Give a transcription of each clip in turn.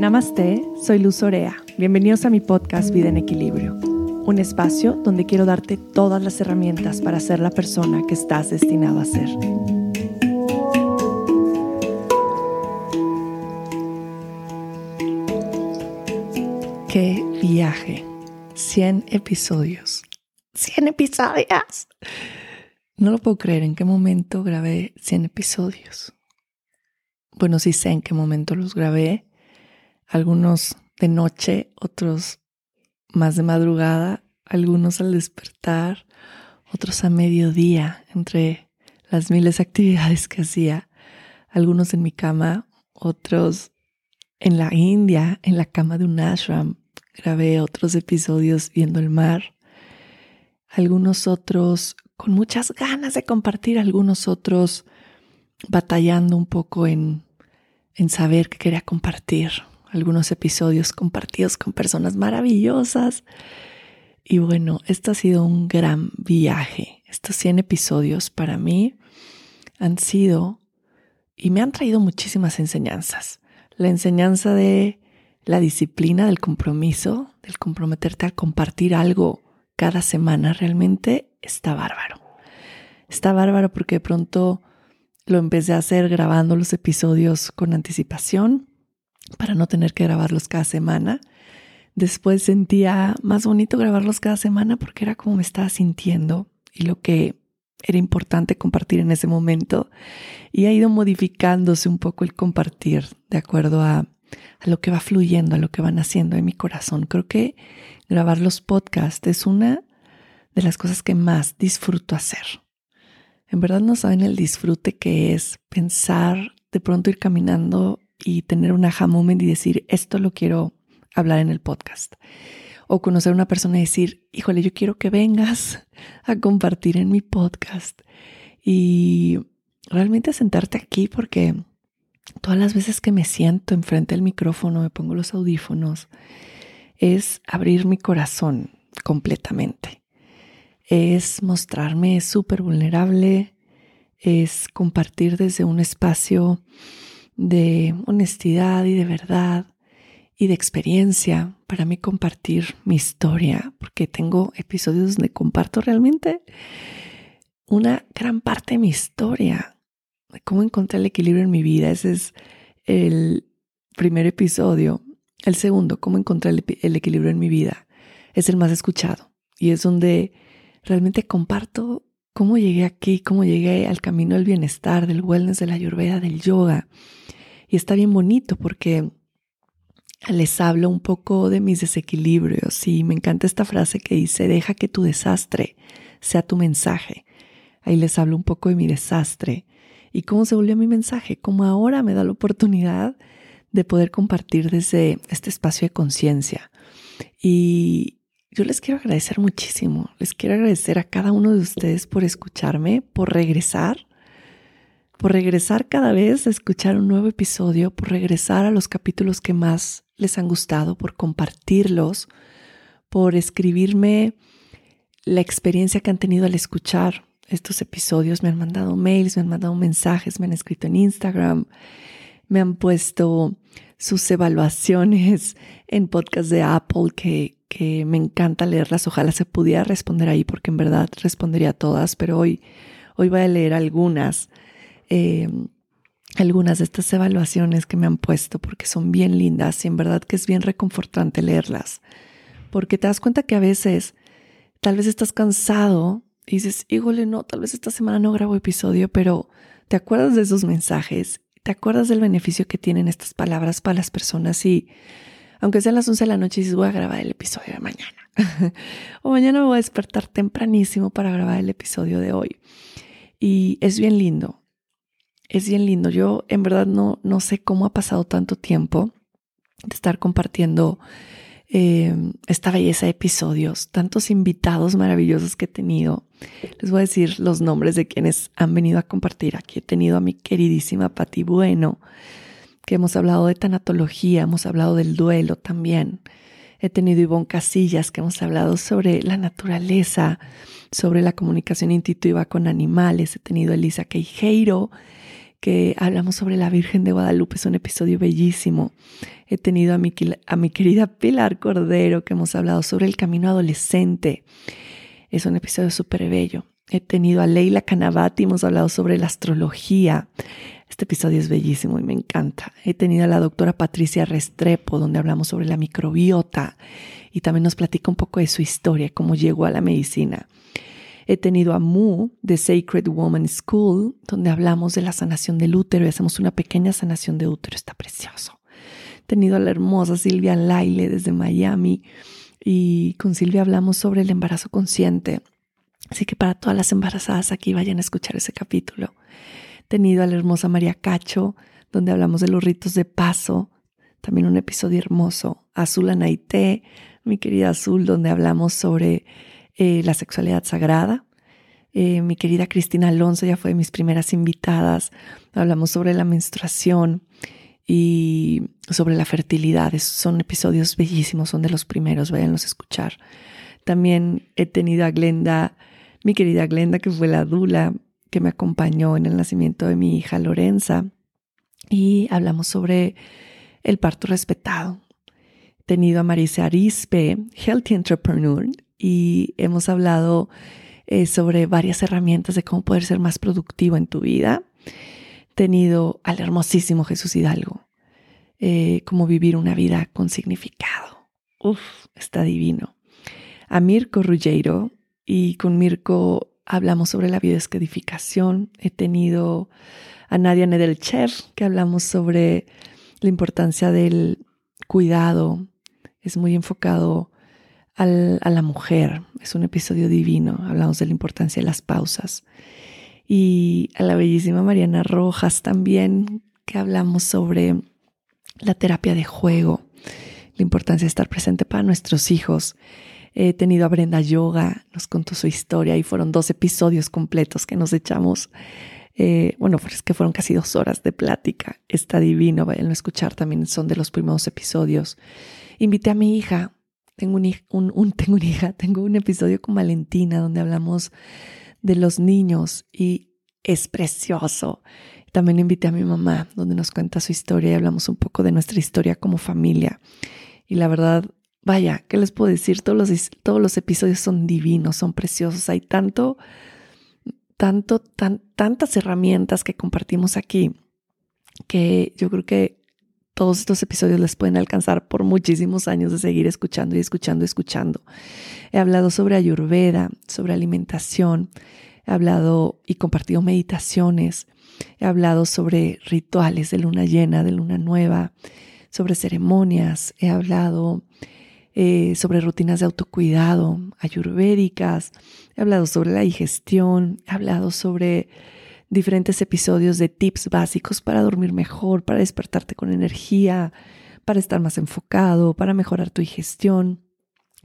Namaste, soy Luz Orea. Bienvenidos a mi podcast Vida en Equilibrio, un espacio donde quiero darte todas las herramientas para ser la persona que estás destinado a ser. ¡Qué viaje! 100 episodios. 100 episodios. No lo puedo creer en qué momento grabé 100 episodios. Bueno, sí sé en qué momento los grabé. Algunos de noche, otros más de madrugada, algunos al despertar, otros a mediodía, entre las miles de actividades que hacía. Algunos en mi cama, otros en la India, en la cama de un ashram. Grabé otros episodios viendo el mar. Algunos otros con muchas ganas de compartir, algunos otros batallando un poco en, en saber que quería compartir, algunos episodios compartidos con personas maravillosas. Y bueno, esto ha sido un gran viaje. Estos 100 episodios para mí han sido y me han traído muchísimas enseñanzas. La enseñanza de la disciplina, del compromiso, del comprometerte a compartir algo cada semana realmente está bárbaro. Está bárbaro porque de pronto lo empecé a hacer grabando los episodios con anticipación para no tener que grabarlos cada semana. Después sentía más bonito grabarlos cada semana porque era como me estaba sintiendo y lo que era importante compartir en ese momento. Y ha ido modificándose un poco el compartir de acuerdo a, a lo que va fluyendo, a lo que van haciendo en mi corazón. Creo que grabar los podcasts es una de las cosas que más disfruto hacer. En verdad no saben el disfrute que es pensar, de pronto ir caminando y tener un aha moment y decir, esto lo quiero hablar en el podcast. O conocer a una persona y decir, híjole, yo quiero que vengas a compartir en mi podcast. Y realmente sentarte aquí porque todas las veces que me siento enfrente del micrófono, me pongo los audífonos, es abrir mi corazón completamente es mostrarme súper vulnerable, es compartir desde un espacio de honestidad y de verdad y de experiencia. Para mí compartir mi historia, porque tengo episodios donde comparto realmente una gran parte de mi historia, de cómo encontré el equilibrio en mi vida. Ese es el primer episodio. El segundo, cómo encontré el, el equilibrio en mi vida, es el más escuchado y es donde realmente comparto cómo llegué aquí, cómo llegué al camino del bienestar, del wellness, de la ayurveda, del yoga. Y está bien bonito porque les hablo un poco de mis desequilibrios y me encanta esta frase que dice, deja que tu desastre sea tu mensaje. Ahí les hablo un poco de mi desastre y cómo se volvió mi mensaje, cómo ahora me da la oportunidad de poder compartir desde este espacio de conciencia. Y, yo les quiero agradecer muchísimo. Les quiero agradecer a cada uno de ustedes por escucharme, por regresar, por regresar cada vez a escuchar un nuevo episodio, por regresar a los capítulos que más les han gustado, por compartirlos, por escribirme la experiencia que han tenido al escuchar estos episodios. Me han mandado mails, me han mandado mensajes, me han escrito en Instagram, me han puesto sus evaluaciones en podcast de Apple que, que me encanta leerlas. Ojalá se pudiera responder ahí porque en verdad respondería a todas, pero hoy, hoy voy a leer algunas, em, algunas de estas evaluaciones que me han puesto porque son bien lindas y en verdad que es bien reconfortante leerlas. Porque te das cuenta que a veces tal vez estás cansado y dices, híjole, no, tal vez esta semana no grabo episodio, pero te acuerdas de esos mensajes, te acuerdas del beneficio que tienen estas palabras para las personas y aunque sean las 11 de la noche, dices, voy a grabar el episodio de mañana. o mañana me voy a despertar tempranísimo para grabar el episodio de hoy. Y es bien lindo. Es bien lindo. Yo en verdad no, no sé cómo ha pasado tanto tiempo de estar compartiendo eh, esta belleza de episodios, tantos invitados maravillosos que he tenido. Les voy a decir los nombres de quienes han venido a compartir. Aquí he tenido a mi queridísima Pati Bueno, que hemos hablado de tanatología, hemos hablado del duelo también. He tenido Ivonne Casillas, que hemos hablado sobre la naturaleza, sobre la comunicación intuitiva con animales. He tenido Elisa Queijeiro, que hablamos sobre la Virgen de Guadalupe. Es un episodio bellísimo. He tenido a mi, a mi querida Pilar Cordero, que hemos hablado sobre el camino adolescente. Es un episodio súper bello. He tenido a Leila Canavati, hemos hablado sobre la astrología. Este episodio es bellísimo y me encanta. He tenido a la doctora Patricia Restrepo, donde hablamos sobre la microbiota y también nos platica un poco de su historia, cómo llegó a la medicina. He tenido a Mu de Sacred Woman School, donde hablamos de la sanación del útero y hacemos una pequeña sanación de útero. Está precioso. He tenido a la hermosa Silvia Laile desde Miami y con Silvia hablamos sobre el embarazo consciente. Así que para todas las embarazadas aquí vayan a escuchar ese capítulo. He tenido a la hermosa María Cacho, donde hablamos de los ritos de paso. También un episodio hermoso. Azul Anaité, mi querida Azul, donde hablamos sobre eh, la sexualidad sagrada. Eh, mi querida Cristina Alonso ya fue de mis primeras invitadas. Hablamos sobre la menstruación y sobre la fertilidad. son episodios bellísimos, son de los primeros, váyanlos a escuchar. También he tenido a Glenda, mi querida Glenda, que fue la dula que me acompañó en el nacimiento de mi hija Lorenza. Y hablamos sobre el parto respetado. He tenido a Marisa Arispe, Healthy Entrepreneur, y hemos hablado eh, sobre varias herramientas de cómo poder ser más productivo en tu vida. He tenido al hermosísimo Jesús Hidalgo, eh, cómo vivir una vida con significado. Uf, está divino. A Mirko Ruggiero y con Mirko hablamos sobre la biodescodificación. He tenido a Nadia Nedelchev, que hablamos sobre la importancia del cuidado. Es muy enfocado a la mujer. Es un episodio divino. Hablamos de la importancia de las pausas. Y a la bellísima Mariana Rojas también, que hablamos sobre la terapia de juego, la importancia de estar presente para nuestros hijos. He tenido a Brenda Yoga, nos contó su historia y fueron dos episodios completos que nos echamos. Eh, bueno, es que fueron casi dos horas de plática. Está divino, vayan a escuchar también, son de los primeros episodios. Invité a mi hija tengo, un, tengo una hija, tengo un episodio con Valentina donde hablamos de los niños y es precioso. También invité a mi mamá, donde nos cuenta su historia y hablamos un poco de nuestra historia como familia. Y la verdad, vaya, ¿qué les puedo decir? Todos los, todos los episodios son divinos, son preciosos. Hay tanto, tanto, tan, tantas herramientas que compartimos aquí que yo creo que todos estos episodios les pueden alcanzar por muchísimos años de seguir escuchando y escuchando y escuchando. He hablado sobre ayurveda, sobre alimentación, he hablado y compartido meditaciones, he hablado sobre rituales de luna llena, de luna nueva, sobre ceremonias, he hablado eh, sobre rutinas de autocuidado ayurvédicas, he hablado sobre la digestión, he hablado sobre diferentes episodios de tips básicos para dormir mejor, para despertarte con energía, para estar más enfocado, para mejorar tu digestión.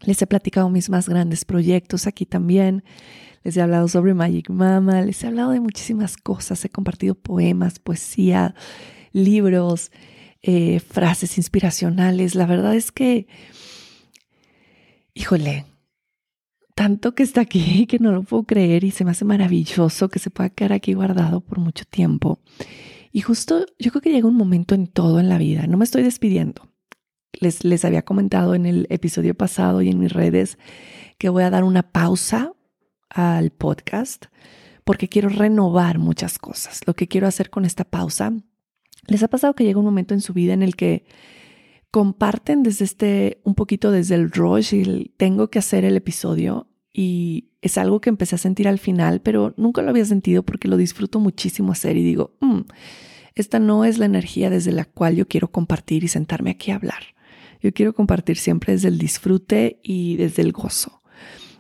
Les he platicado mis más grandes proyectos aquí también. Les he hablado sobre Magic Mama, les he hablado de muchísimas cosas. He compartido poemas, poesía, libros, eh, frases inspiracionales. La verdad es que, híjole, tanto que está aquí que no lo puedo creer y se me hace maravilloso que se pueda quedar aquí guardado por mucho tiempo. Y justo yo creo que llega un momento en todo en la vida. No me estoy despidiendo. Les, les había comentado en el episodio pasado y en mis redes que voy a dar una pausa al podcast porque quiero renovar muchas cosas. Lo que quiero hacer con esta pausa, ¿les ha pasado que llega un momento en su vida en el que comparten desde este, un poquito desde el rush y tengo que hacer el episodio y es algo que empecé a sentir al final, pero nunca lo había sentido porque lo disfruto muchísimo hacer y digo, mm, esta no es la energía desde la cual yo quiero compartir y sentarme aquí a hablar. Yo quiero compartir siempre desde el disfrute y desde el gozo.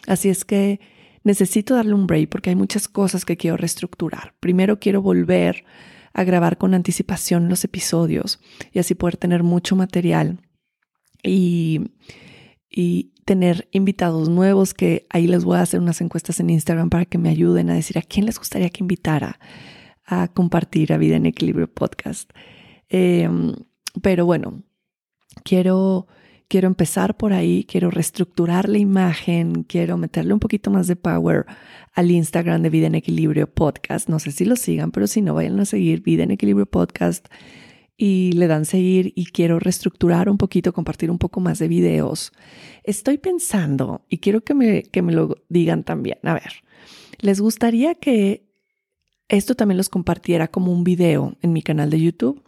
Así es que necesito darle un break porque hay muchas cosas que quiero reestructurar. Primero quiero volver a grabar con anticipación los episodios y así poder tener mucho material y, y tener invitados nuevos que ahí les voy a hacer unas encuestas en Instagram para que me ayuden a decir a quién les gustaría que invitara a compartir a Vida en Equilibrio podcast. Em, pero bueno, quiero, quiero empezar por ahí, quiero reestructurar la imagen, quiero meterle un poquito más de power al Instagram de Vida en Equilibrio Podcast. No sé si lo sigan, pero si no, vayan a seguir Vida en Equilibrio Podcast y le dan seguir y quiero reestructurar un poquito, compartir un poco más de videos. Estoy pensando y quiero que me, que me lo digan también. A ver, ¿les gustaría que esto también los compartiera como un video en mi canal de YouTube?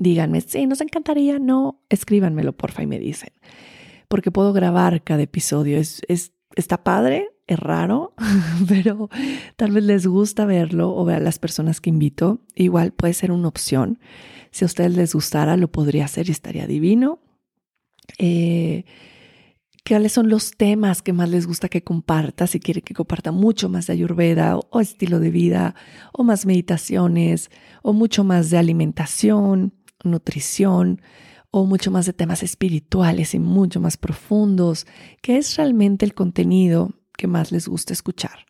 Díganme, sí, nos encantaría, no, escríbanmelo porfa y me dicen, porque puedo grabar cada episodio. Es, es, está padre, es raro, pero tal vez les gusta verlo o ver a las personas que invito. Igual puede ser una opción. Si a ustedes les gustara, lo podría hacer y estaría divino. Eh, ¿Cuáles son los temas que más les gusta que comparta? Si quiere que comparta mucho más de ayurveda o, o estilo de vida, o más meditaciones, o mucho más de alimentación, nutrición, o mucho más de temas espirituales y mucho más profundos, ¿qué es realmente el contenido que más les gusta escuchar.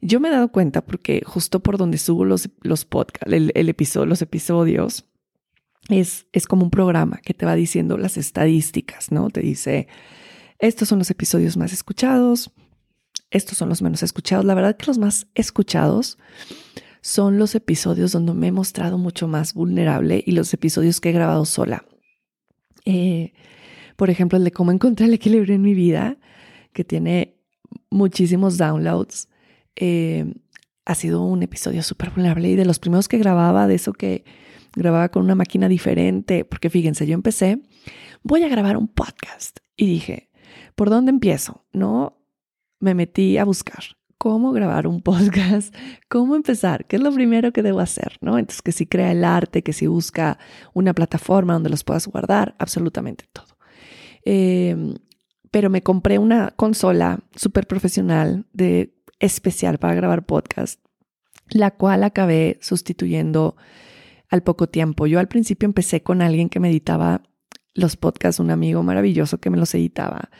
Yo me he dado cuenta porque justo por donde subo los, los podcasts, el, episodio, los episodios, es, es como un programa que te va diciendo las estadísticas, ¿no? Te dice, estos son los episodios más escuchados, estos son los menos escuchados. La verdad que los más escuchados son los episodios donde me he mostrado mucho más vulnerable y los episodios que he grabado sola. Eh, por ejemplo, el de cómo encontré el equilibrio en mi vida, que tiene muchísimos downloads. Eh, ha sido un episodio súper vulnerable y de los primeros que grababa, de eso que grababa con una máquina diferente, porque fíjense, yo empecé, voy a grabar un podcast y dije, ¿por dónde empiezo? No, me metí a buscar cómo grabar un podcast, cómo empezar, qué es lo primero que debo hacer, ¿no? Entonces, que si crea el arte, que si busca una plataforma donde los puedas guardar, absolutamente todo. Eh, pero me compré una consola súper profesional de especial para grabar podcast, la cual acabé sustituyendo al poco tiempo. Yo al principio empecé con alguien que me editaba los podcasts, un amigo maravilloso que me los editaba.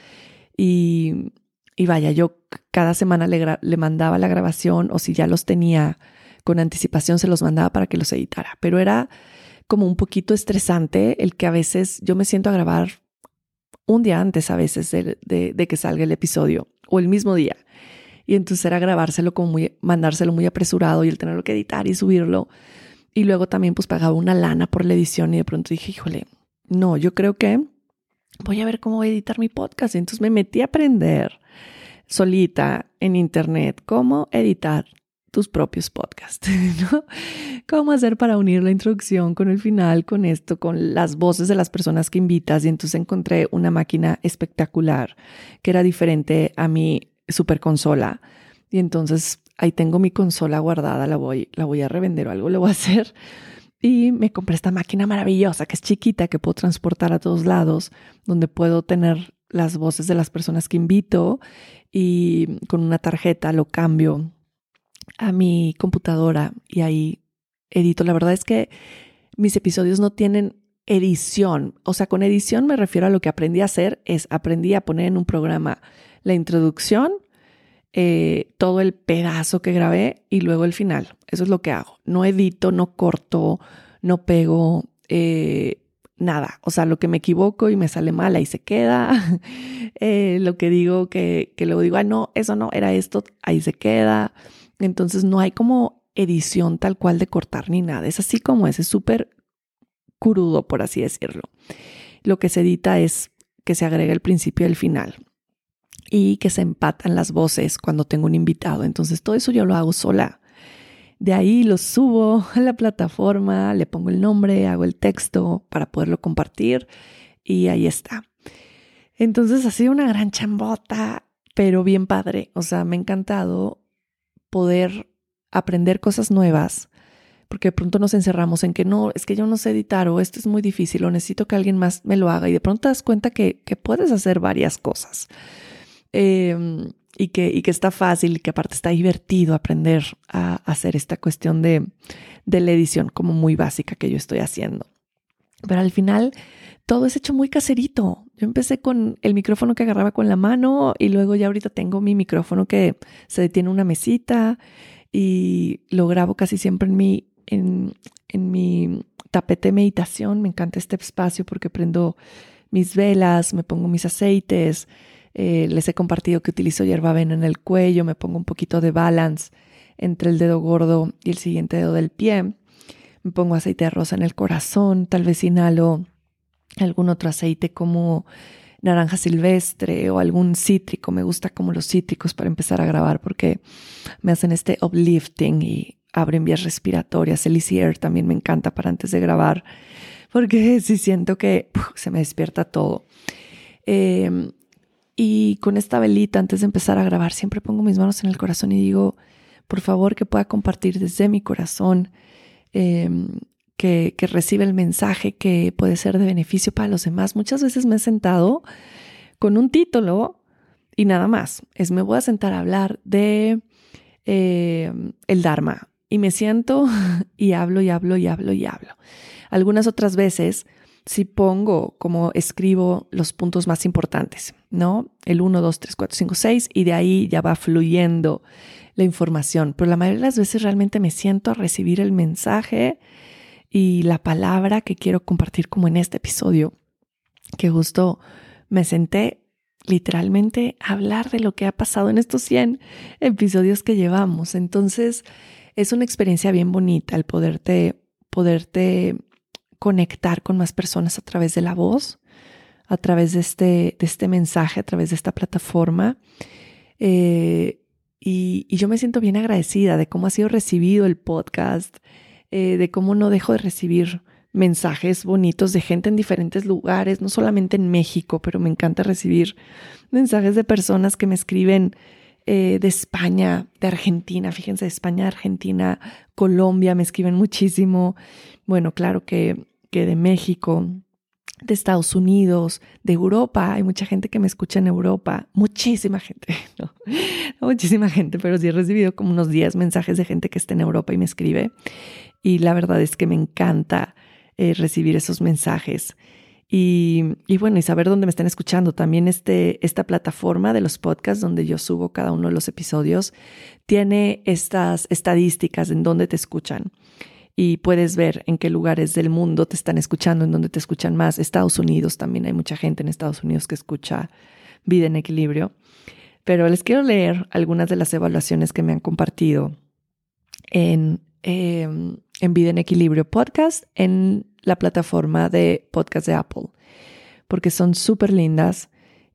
Y, y vaya, yo cada semana le, le mandaba la grabación o si ya los tenía con anticipación se los mandaba para que los editara. Pero era como un poquito estresante el que a veces yo me siento a grabar un día antes a veces de, que salga el episodio o el mismo día. Y entonces era grabárselo como muy, mandárselo muy apresurado y el tenerlo que editar y subirlo. Y luego también pues pagaba una lana por la edición y de pronto dije, híjole, no, yo creo que voy a ver cómo voy a editar mi podcast. Entonces me metí a aprender solita en internet cómo editar tus propios podcasts. ¿Cómo hacer para unir la introducción con el final, con esto, con las voces de las personas que invitas? Y entonces encontré una máquina espectacular que era diferente a mi super consola. Y entonces ahí tengo mi consola guardada, la voy, la voy a revender o algo le voy a hacer. Y me compré esta máquina maravillosa que es chiquita, que puedo transportar a todos lados, donde puedo tener las voces de las personas que invito y con una tarjeta lo cambio a mi computadora y ahí edito. La verdad es que mis episodios no tienen edición. O sea, con edición me refiero a lo que aprendí a hacer, es aprendí a poner en un programa la introducción, eh, todo el pedazo que grabé y luego el final. Eso es lo que hago. No edito, no corto, no pego. Eh, nada, o sea, lo que me equivoco y me sale mal, ahí se queda. Eh, lo que digo que, que luego digo, ah, no, eso no, era esto, ahí se queda. Entonces no hay como edición tal cual de cortar ni nada. Es así como es, es súper crudo, por así decirlo. Lo que se edita es que se agrega el principio y el final y que se empatan las voces cuando tengo un invitado. Entonces todo eso yo lo hago sola. De ahí lo subo a la plataforma, le pongo el nombre, hago el texto para poderlo compartir y ahí está. Entonces ha sido una gran chambota, pero bien padre. O sea, me ha encantado poder aprender cosas nuevas, porque de pronto nos encerramos en que no, es que yo no sé editar o esto es muy difícil o necesito que alguien más me lo haga y de pronto te das cuenta que, puedes hacer varias cosas em, y, que, y que está fácil y que aparte está divertido aprender a hacer esta cuestión de, de la edición como muy básica que yo estoy haciendo. Pero al final todo es hecho muy caserito. Yo empecé con el micrófono que agarraba con la mano y luego ya ahorita tengo mi micrófono que se detiene una mesita y lo grabo casi siempre en mi, en, en mi tapete de meditación. Me encanta este espacio porque prendo mis velas, me pongo mis aceites, eh, les he compartido que utilizo hierbabuena en el cuello, me pongo un poquito de balance entre el dedo gordo y el siguiente dedo del pie, me pongo aceite de rosa en el corazón, tal vez inhalo algún otro aceite como naranja silvestre o algún cítrico. Me gusta como los cítricos para empezar a grabar porque me hacen este uplifting y abren vías respiratorias. El Easy Air también me encanta para antes de grabar porque sí siento que se me despierta todo. Em, y con esta velita, antes de empezar a grabar, siempre pongo mis manos en el corazón y digo, por favor, que pueda compartir desde mi corazón em, que, recibe el mensaje que puede ser de beneficio para los demás. Muchas veces me he sentado con un título y nada más. Es me voy a sentar a hablar de eh, el Dharma y me siento y hablo y hablo y hablo y hablo. Algunas otras veces si pongo como escribo los puntos más importantes, ¿no? El 1, 2, 3, 4, 5, 6 y de ahí ya va fluyendo la información. Pero la mayoría de las veces realmente me siento a recibir el mensaje y la palabra que quiero compartir como en este episodio, que justo me senté literalmente a hablar de lo que ha pasado en estos 100 episodios que llevamos. Entonces, es una experiencia bien bonita el poderte, poderte conectar con más personas a través de la voz, a través de este, de este mensaje, a través de esta plataforma. Eh, y, yo me siento bien agradecida de cómo ha sido recibido el podcast, eh, de cómo no dejo de recibir mensajes bonitos de gente en diferentes lugares, no solamente en México, pero me encanta recibir mensajes de personas que me escriben eh, de España, de Argentina, fíjense, de España, Argentina, Colombia, me escriben muchísimo. Bueno, claro que, que de México, de Estados Unidos, de Europa. Hay mucha gente que me escucha en Europa, muchísima gente, no, muchísima gente, pero sí he recibido como unos 10 mensajes de gente que está en Europa y me escribe y la verdad es que me encanta eh, recibir esos mensajes. Y, bueno, y saber dónde me están escuchando. También este, esta plataforma de los podcasts donde yo subo cada uno de los episodios tiene estas estadísticas en dónde te escuchan. Y puedes ver en qué lugares del mundo te están escuchando, en dónde te escuchan más. Estados Unidos también hay mucha gente en Estados Unidos que escucha Vida en Equilibrio. Pero les quiero leer algunas de las evaluaciones que me han compartido en Em, en Vida en Equilibrio Podcast en la plataforma de podcast de Apple, porque son súper lindas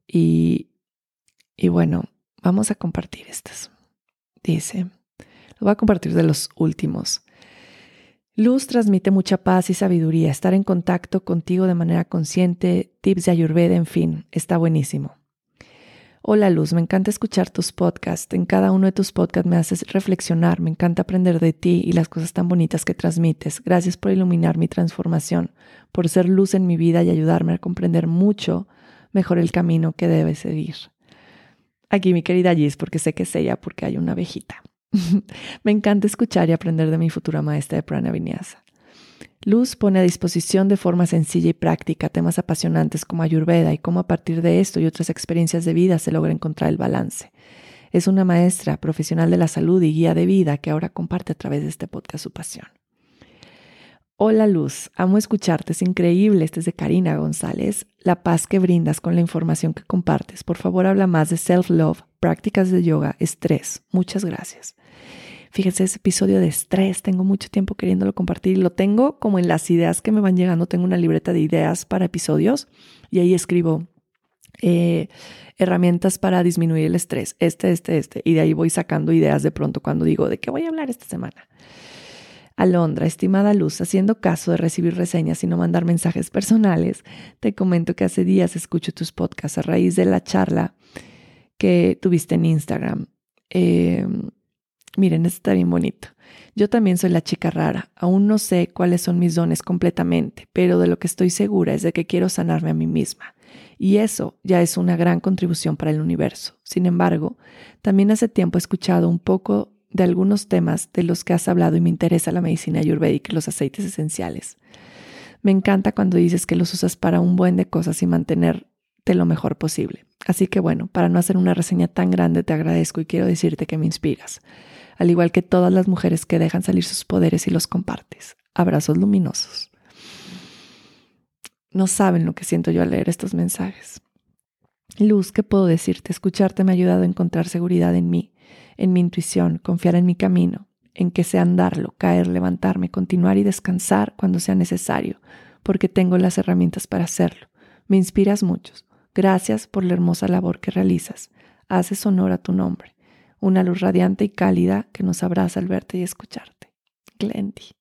y, y bueno, vamos a compartir estas. Dice, lo voy a compartir de los últimos. Luz transmite mucha paz y sabiduría. Estar en contacto contigo de manera consciente, tips de Ayurveda, en fin, está buenísimo. Hola Luz, me encanta escuchar tus podcasts. En cada uno de tus podcasts me haces reflexionar, me encanta aprender de ti y las cosas tan bonitas que transmites. Gracias por iluminar mi transformación, por ser luz en mi vida y ayudarme a comprender mucho mejor el camino que debe seguir. Aquí mi querida Gis, porque sé que es ella, porque hay una abejita. me encanta escuchar y aprender de mi futura maestra de Prana Vinyasa. Luz pone a disposición de forma sencilla y práctica temas apasionantes como Ayurveda y cómo a partir de esto y otras experiencias de vida se logra encontrar el balance. Es una maestra profesional de la salud y guía de vida que ahora comparte a través de este podcast su pasión. Hola Luz, amo escucharte, es increíble, este es de Karina González, la paz que brindas con la información que compartes. Por favor, habla más de self-love, prácticas de yoga, estrés. Muchas gracias. Fíjense, ese episodio de estrés, tengo mucho tiempo queriéndolo compartir. Lo tengo como en las ideas que me van llegando. Tengo una libreta de ideas para episodios y ahí escribo eh, herramientas para disminuir el estrés. Este, este, este. Y de ahí voy sacando ideas de pronto cuando digo, ¿de qué voy a hablar esta semana? Alondra, estimada Luz, haciendo caso de recibir reseñas y no mandar mensajes personales, te comento que hace días escucho tus podcasts a raíz de la charla que tuviste en Instagram. Eh, Miren, este está bien bonito. Yo también soy la chica rara. Aún no sé cuáles son mis dones completamente, pero de lo que estoy segura es de que quiero sanarme a mí misma. Y eso ya es una gran contribución para el universo. Sin embargo, también hace tiempo he escuchado un poco de algunos temas de los que has hablado y me interesa la medicina ayurvédica y los aceites esenciales. Me encanta cuando dices que los usas para un buen de cosas y mantenerte lo mejor posible. Así que bueno, para no hacer una reseña tan grande, te agradezco y quiero decirte que me inspiras al igual que todas las mujeres que dejan salir sus poderes y los compartes. Abrazos luminosos. no saben lo que siento yo al leer estos mensajes. Luz, ¿qué puedo decirte? Escucharte me ha ayudado a encontrar seguridad en mí, en mi intuición, confiar en mi camino, en que sé andarlo, caer, levantarme, continuar y descansar cuando sea necesario, porque tengo las herramientas para hacerlo. Me inspiras mucho. Gracias por la hermosa labor que realizas. Haces honor a tu nombre. Una luz radiante y cálida que nos abraza al verte y escucharte. Glendy.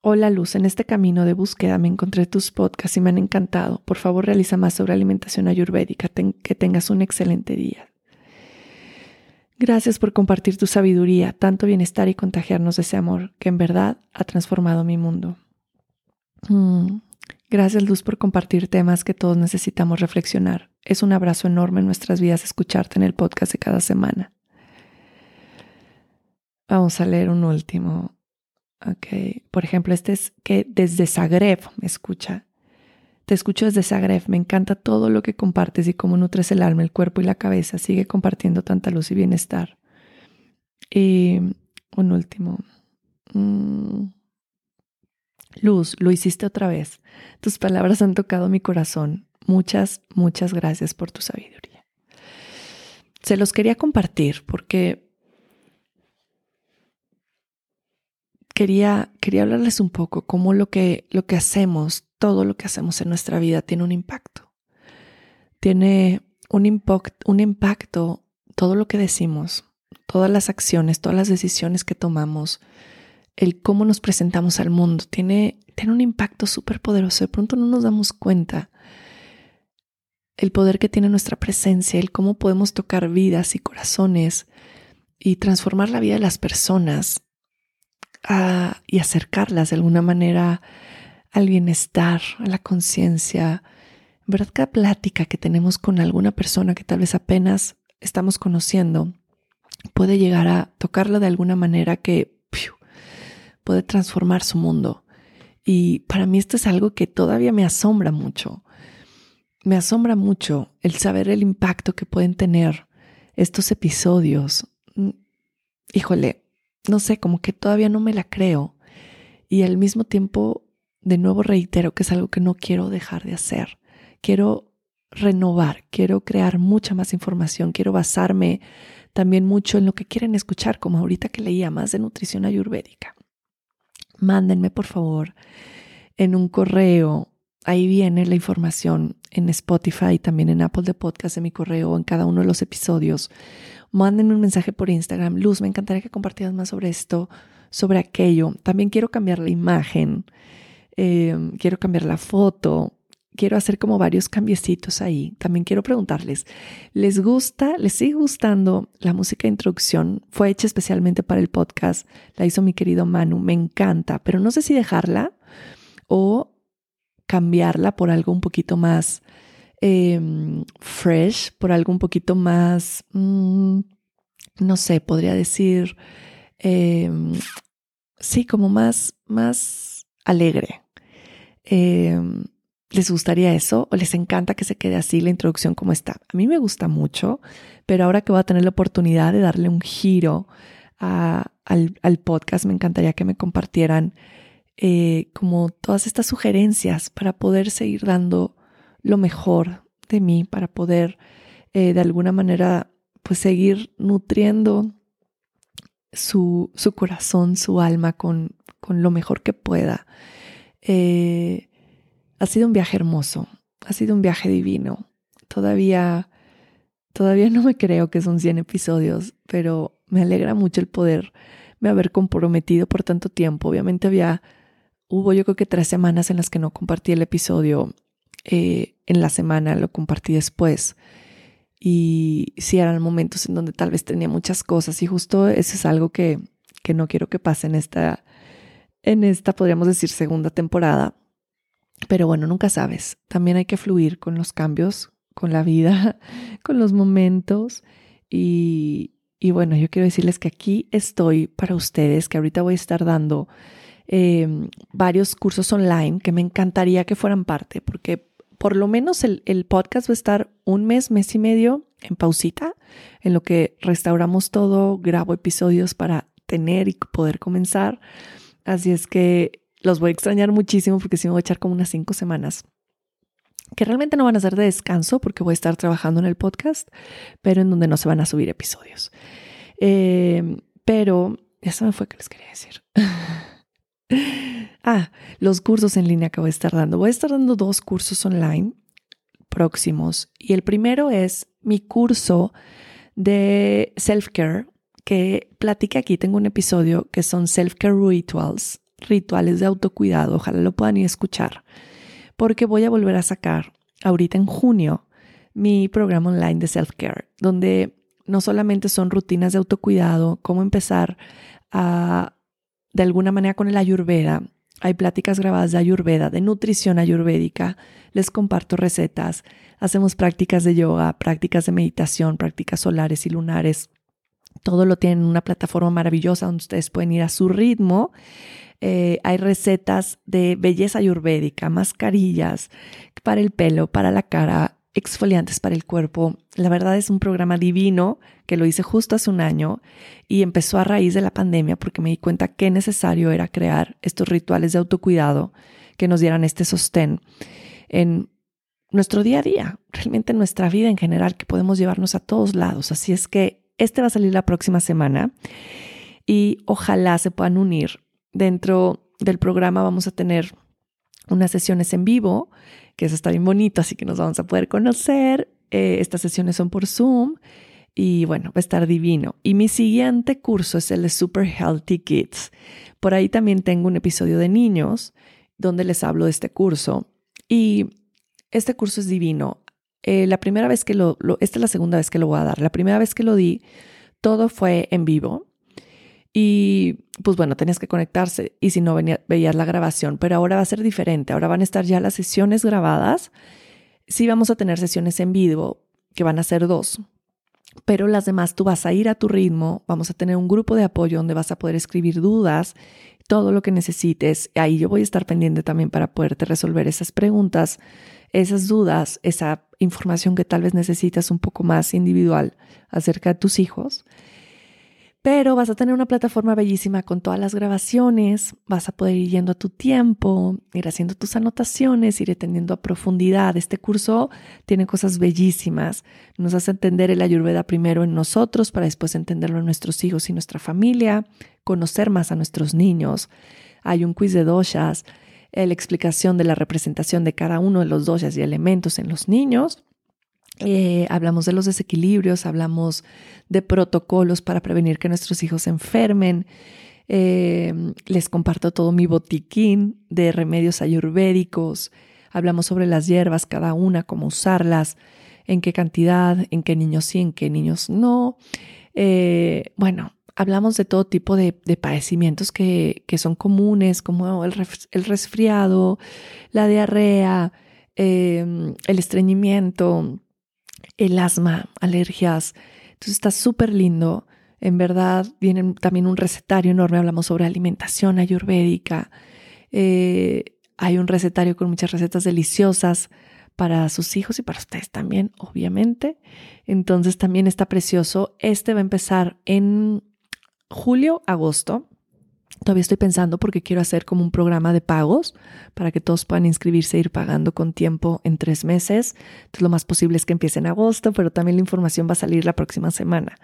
Hola Luz, en este camino de búsqueda me encontré tus podcasts y me han encantado. Por favor, realiza más sobre alimentación ayurvédica. que tengas un excelente día. Gracias por compartir tu sabiduría, tanto bienestar y contagiarnos de ese amor que en verdad ha transformado mi mundo. Mm. Gracias Luz por compartir temas que todos necesitamos reflexionar. Es un abrazo enorme en nuestras vidas escucharte en el podcast de cada semana. Vamos a leer un último. Ok, por ejemplo, este es que desde Zagreb me escucha. Te escucho desde Zagreb. Me encanta todo lo que compartes y cómo nutres el alma, el cuerpo y la cabeza. Sigue compartiendo tanta luz y bienestar. Y un último. Mm. Luz, lo hiciste otra vez. Tus palabras han tocado mi corazón. Muchas, muchas gracias por tu sabiduría. Se los quería compartir porque quería, quería hablarles un poco cómo lo que, lo que hacemos, todo lo que hacemos en nuestra vida tiene un impacto. Tiene un, un impacto todo lo que decimos, todas las acciones, todas las decisiones que tomamos, el cómo nos presentamos al mundo, tiene, tiene un impacto súper poderoso. De pronto no nos damos cuenta el poder que tiene nuestra presencia, el cómo podemos tocar vidas y corazones y transformar la vida de las personas y acercarlas de alguna manera al bienestar, a la conciencia. verdad, cada plática que tenemos con alguna persona que tal vez apenas estamos conociendo puede llegar a tocarlo de alguna manera que puede transformar su mundo. Y para mí esto es algo que todavía me asombra mucho. Me asombra mucho el saber el impacto que pueden tener estos episodios. Mm, híjole, no sé, como que todavía no me la creo. Y al mismo tiempo, de nuevo reitero que es algo que no quiero dejar de hacer. Quiero renovar, quiero crear mucha más información, quiero basarme también mucho en lo que quieren escuchar, como ahorita que leía más de nutrición ayurvédica mándenme por favor en un correo. Ahí viene la información en Spotify, también en Apple de Podcast, en mi correo, en cada uno de los episodios. Mándenme un mensaje por Instagram. Luz, me encantaría que compartieras más sobre esto, sobre aquello. También quiero cambiar la imagen, eh, quiero cambiar la foto, quiero hacer como varios cambiecitos ahí. También quiero preguntarles, ¿les gusta, les sigue gustando la música de introducción? Fue hecha especialmente para el podcast, la hizo mi querido Manu, me encanta, pero no sé si dejarla o cambiarla por algo un poquito más em, fresh, por algo un poquito más, mm, no sé, podría decir, em, sí, como más, más alegre. Em, ¿Les gustaría eso o les encanta que se quede así la introducción como está? A mí me gusta mucho, pero ahora que voy a tener la oportunidad de darle un giro al, podcast, me encantaría que me compartieran eh, como todas estas sugerencias para poder seguir dando lo mejor de mí, para poder eh, de alguna manera pues seguir nutriendo su, su corazón, su alma con, con, lo mejor que pueda. Eh, ha sido un viaje hermoso, ha sido un viaje divino. Todavía, todavía no me creo que son 100 episodios, pero me alegra mucho el poder me haber comprometido por tanto tiempo. Obviamente había, hubo yo creo que tres semanas en las que no compartí el episodio. Eh, en la semana lo compartí después. Y sí eran momentos en donde tal vez tenía muchas cosas y justo eso es algo que, que no quiero que pase en esta, en esta, podríamos decir, segunda temporada pero bueno, nunca sabes. También hay que fluir con los cambios, con la vida, con los momentos. Y, bueno, yo quiero decirles que aquí estoy para ustedes, que ahorita voy a estar dando em, varios cursos online que me encantaría que fueran parte, porque por lo menos el, el podcast va a estar un mes, mes y medio en pausita, en lo que restauramos todo, grabo episodios para tener y poder comenzar. Así es que los voy a extrañar muchísimo porque sí me voy a echar como unas cinco semanas que realmente no van a ser de descanso porque voy a estar trabajando en el podcast, pero en donde no se van a subir episodios. Eh, pero eso me fue que les quería decir. ah, los cursos en línea que voy a estar dando. Voy a estar dando dos cursos online próximos y el primero es mi curso de self-care que platica aquí. Tengo un episodio que son self-care rituals, rituales de autocuidado. Ojalá lo puedan ir a escuchar porque voy a volver a sacar ahorita en junio mi programa online de self-care, donde no solamente son rutinas de autocuidado, cómo empezar a, de alguna manera con el ayurveda, hay pláticas grabadas de ayurveda, de nutrición ayurvédica, les comparto recetas, hacemos prácticas de yoga, prácticas de meditación, prácticas solares y lunares. Todo lo tienen en una plataforma maravillosa donde ustedes pueden ir a su ritmo eh, hay recetas de belleza ayurvédica, mascarillas para el pelo, para la cara, exfoliantes para el cuerpo. La verdad es un programa divino que lo hice justo hace un año y empezó a raíz de la pandemia porque me di cuenta que necesario era crear estos rituales de autocuidado que nos dieran este sostén en nuestro día a día, realmente en nuestra vida en general, que podemos llevarnos a todos lados. Así es que este va a salir la próxima semana y ojalá se puedan unir Dentro del programa vamos a tener unas sesiones en vivo, que eso está bien bonito, así que nos vamos a poder conocer. Eh, estas sesiones son por Zoom y bueno, va a estar divino. Y mi siguiente curso es el de Super Healthy Kids. Por ahí también tengo un episodio de niños donde les hablo de este curso. Y este curso es divino. Eh, la primera vez que lo, esta es la segunda vez que lo voy a dar. La primera vez que lo di, todo fue en vivo. Y pues bueno, tenías que conectarse y si no veías la grabación, pero ahora va a ser diferente, ahora van a estar ya las sesiones grabadas. Sí vamos a tener sesiones en vivo, que van a ser dos, pero las demás tú vas a ir a tu ritmo, vamos a tener un grupo de apoyo donde vas a poder escribir dudas, todo lo que necesites. Ahí yo voy a estar pendiente también para poderte resolver esas preguntas, esas dudas, esa información que tal vez necesitas un poco más individual acerca de tus hijos. Pero vas a tener una plataforma bellísima con todas las grabaciones, vas a poder ir yendo a tu tiempo, ir haciendo tus anotaciones, ir entendiendo a profundidad. Este curso tiene cosas bellísimas. Nos hace entender el ayurveda primero en nosotros para después entenderlo en nuestros hijos y nuestra familia, conocer más a nuestros niños. Hay un quiz de doshas, la explicación de la representación de cada uno de los doshas y elementos en los niños eh, hablamos de los desequilibrios, hablamos de protocolos para prevenir que nuestros hijos se enfermen. Eh, les comparto todo mi botiquín de remedios ayurvédicos. Hablamos sobre las hierbas, cada una, cómo usarlas, en qué cantidad, en qué niños sí, en qué niños no. Eh, bueno, hablamos de todo tipo de, padecimientos que, son comunes, como el, resfriado, la diarrea, el estreñimiento, el asma, alergias. Entonces está súper lindo. En verdad, viene también un recetario enorme. Hablamos sobre alimentación ayurvédica. Eh, hay un recetario con muchas recetas deliciosas para sus hijos y para ustedes también, obviamente. Entonces también está precioso. Este va a empezar en julio, agosto. Todavía estoy pensando porque quiero hacer como un programa de pagos para que todos puedan inscribirse e ir pagando con tiempo en tres meses. Entonces lo más posible es que empiece en agosto, pero también la información va a salir la próxima semana.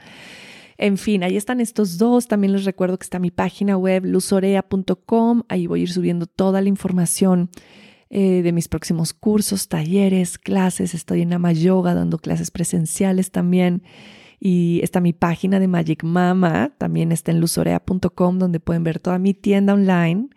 En fin, ahí están estos dos. También les recuerdo que está mi página web luzorea.com. Ahí voy a ir subiendo toda la información eh, de mis próximos cursos, talleres, clases. Estoy en Ama Yoga dando clases presenciales también. Y está mi página de Magic Mama, también está en luzorea.com, donde pueden ver toda mi tienda online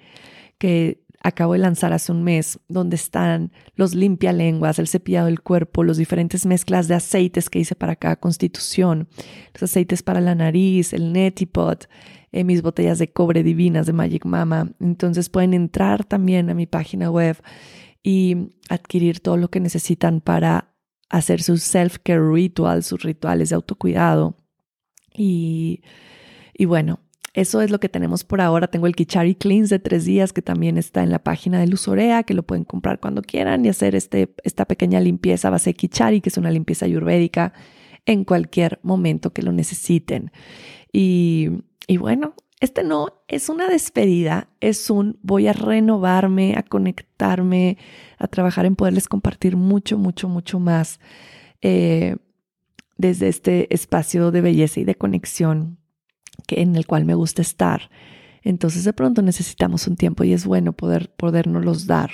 que acabo de lanzar hace un mes, donde están los limpialenguas, el cepillado del cuerpo, los diferentes mezclas de aceites que hice para cada constitución, los aceites para la nariz, el netipot, eh, mis botellas de cobre divinas de Magic Mama. Entonces pueden entrar también a mi página web y adquirir todo lo que necesitan para hacer sus self-care rituals, sus rituales de autocuidado. Y, y bueno, eso es lo que tenemos por ahora. Tengo el Kichari Cleanse de tres días que también está en la página de Luzorea, que lo pueden comprar cuando quieran y hacer este, esta pequeña limpieza base Kichari, que es una limpieza ayurvédica, en cualquier momento que lo necesiten. Y, y bueno, este no es una despedida, es un voy a renovarme, a conectarme, a trabajar en poderles compartir mucho, mucho, mucho más eh, desde este espacio de belleza y de conexión que, en el cual me gusta estar. Entonces de pronto necesitamos un tiempo y es bueno poder podernos dar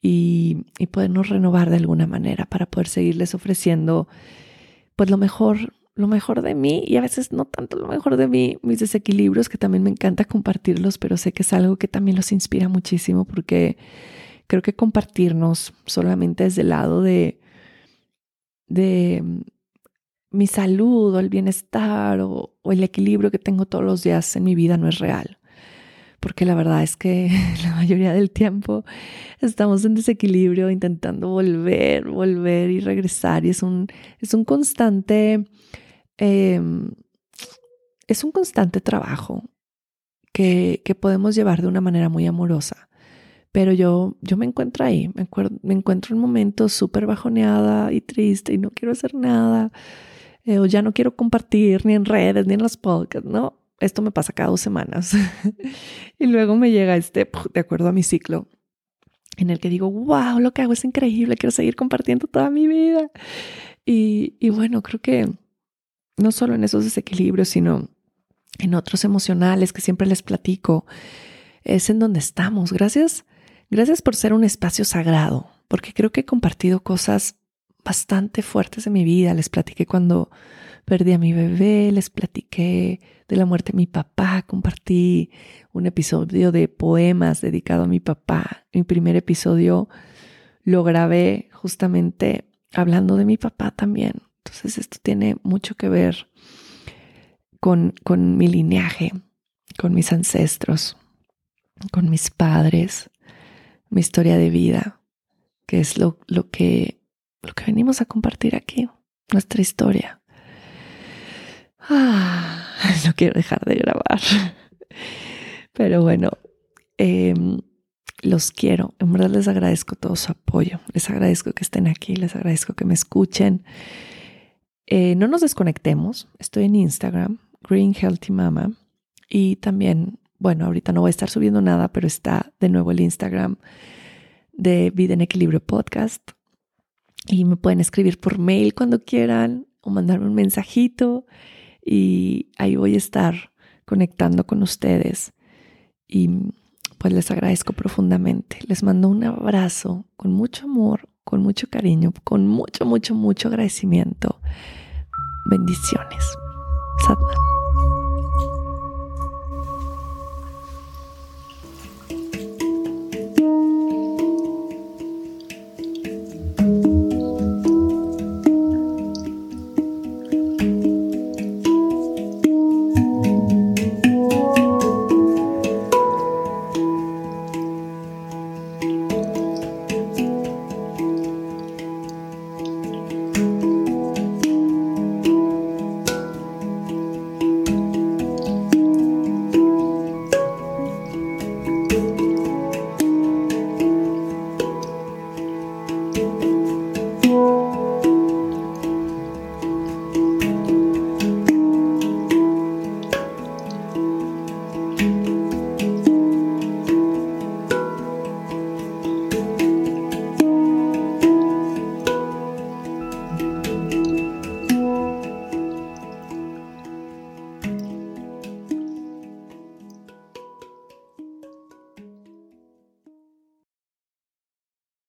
y, y podernos renovar de alguna manera para poder seguirles ofreciendo pues lo mejor lo mejor de mí y a veces no tanto lo mejor de mí, mis desequilibrios, que también me encanta compartirlos, pero sé que es algo que también los inspira muchísimo porque creo que compartirnos solamente desde el lado de, de mm, mi salud o el bienestar o, o el equilibrio que tengo todos los días en mi vida no es real porque la verdad es que la mayoría del tiempo estamos en desequilibrio intentando volver, volver y regresar y es un, es un constante, em, es un constante trabajo que, que, podemos llevar de una manera muy amorosa. Pero yo, yo me encuentro ahí, me, me encuentro en momentos súper bajoneada y triste y no quiero hacer nada, eh, o ya no quiero compartir ni en redes ni en los podcasts, ¿no? Esto me pasa cada dos semanas. y luego me llega este, de acuerdo a mi ciclo, en el que digo, wow, lo que hago es increíble, quiero seguir compartiendo toda mi vida. Y, y bueno, creo que no solo en esos desequilibrios, sino en otros emocionales que siempre les platico, es en donde estamos. Gracias, gracias por ser un espacio sagrado, porque creo que he compartido cosas bastante fuertes de mi vida. Les platiqué cuando perdí a mi bebé, les platiqué de la muerte de mi papá, compartí un episodio de poemas dedicado a mi papá. Mi primer episodio lo grabé justamente hablando de mi papá también. Entonces esto tiene mucho que ver con, con mi lineaje, con mis ancestros, con mis padres, mi historia de vida, que es lo, lo, que, lo que venimos a compartir aquí, nuestra historia. Ah, no quiero dejar de grabar. Pero bueno, em, los quiero. En verdad les agradezco todo su apoyo. Les agradezco que estén aquí. Les agradezco que me escuchen. Eh, no nos desconectemos. Estoy en Instagram, Green Healthy Mama. Y también, bueno, ahorita no voy a estar subiendo nada, pero está de nuevo el Instagram de Vida en Equilibrio Podcast. Y me pueden escribir por mail cuando quieran o mandarme un mensajito y ahí voy a estar conectando con ustedes y pues les agradezco profundamente. Les mando un abrazo con mucho amor, con mucho cariño, con mucho, mucho, mucho agradecimiento. Bendiciones. Satnam.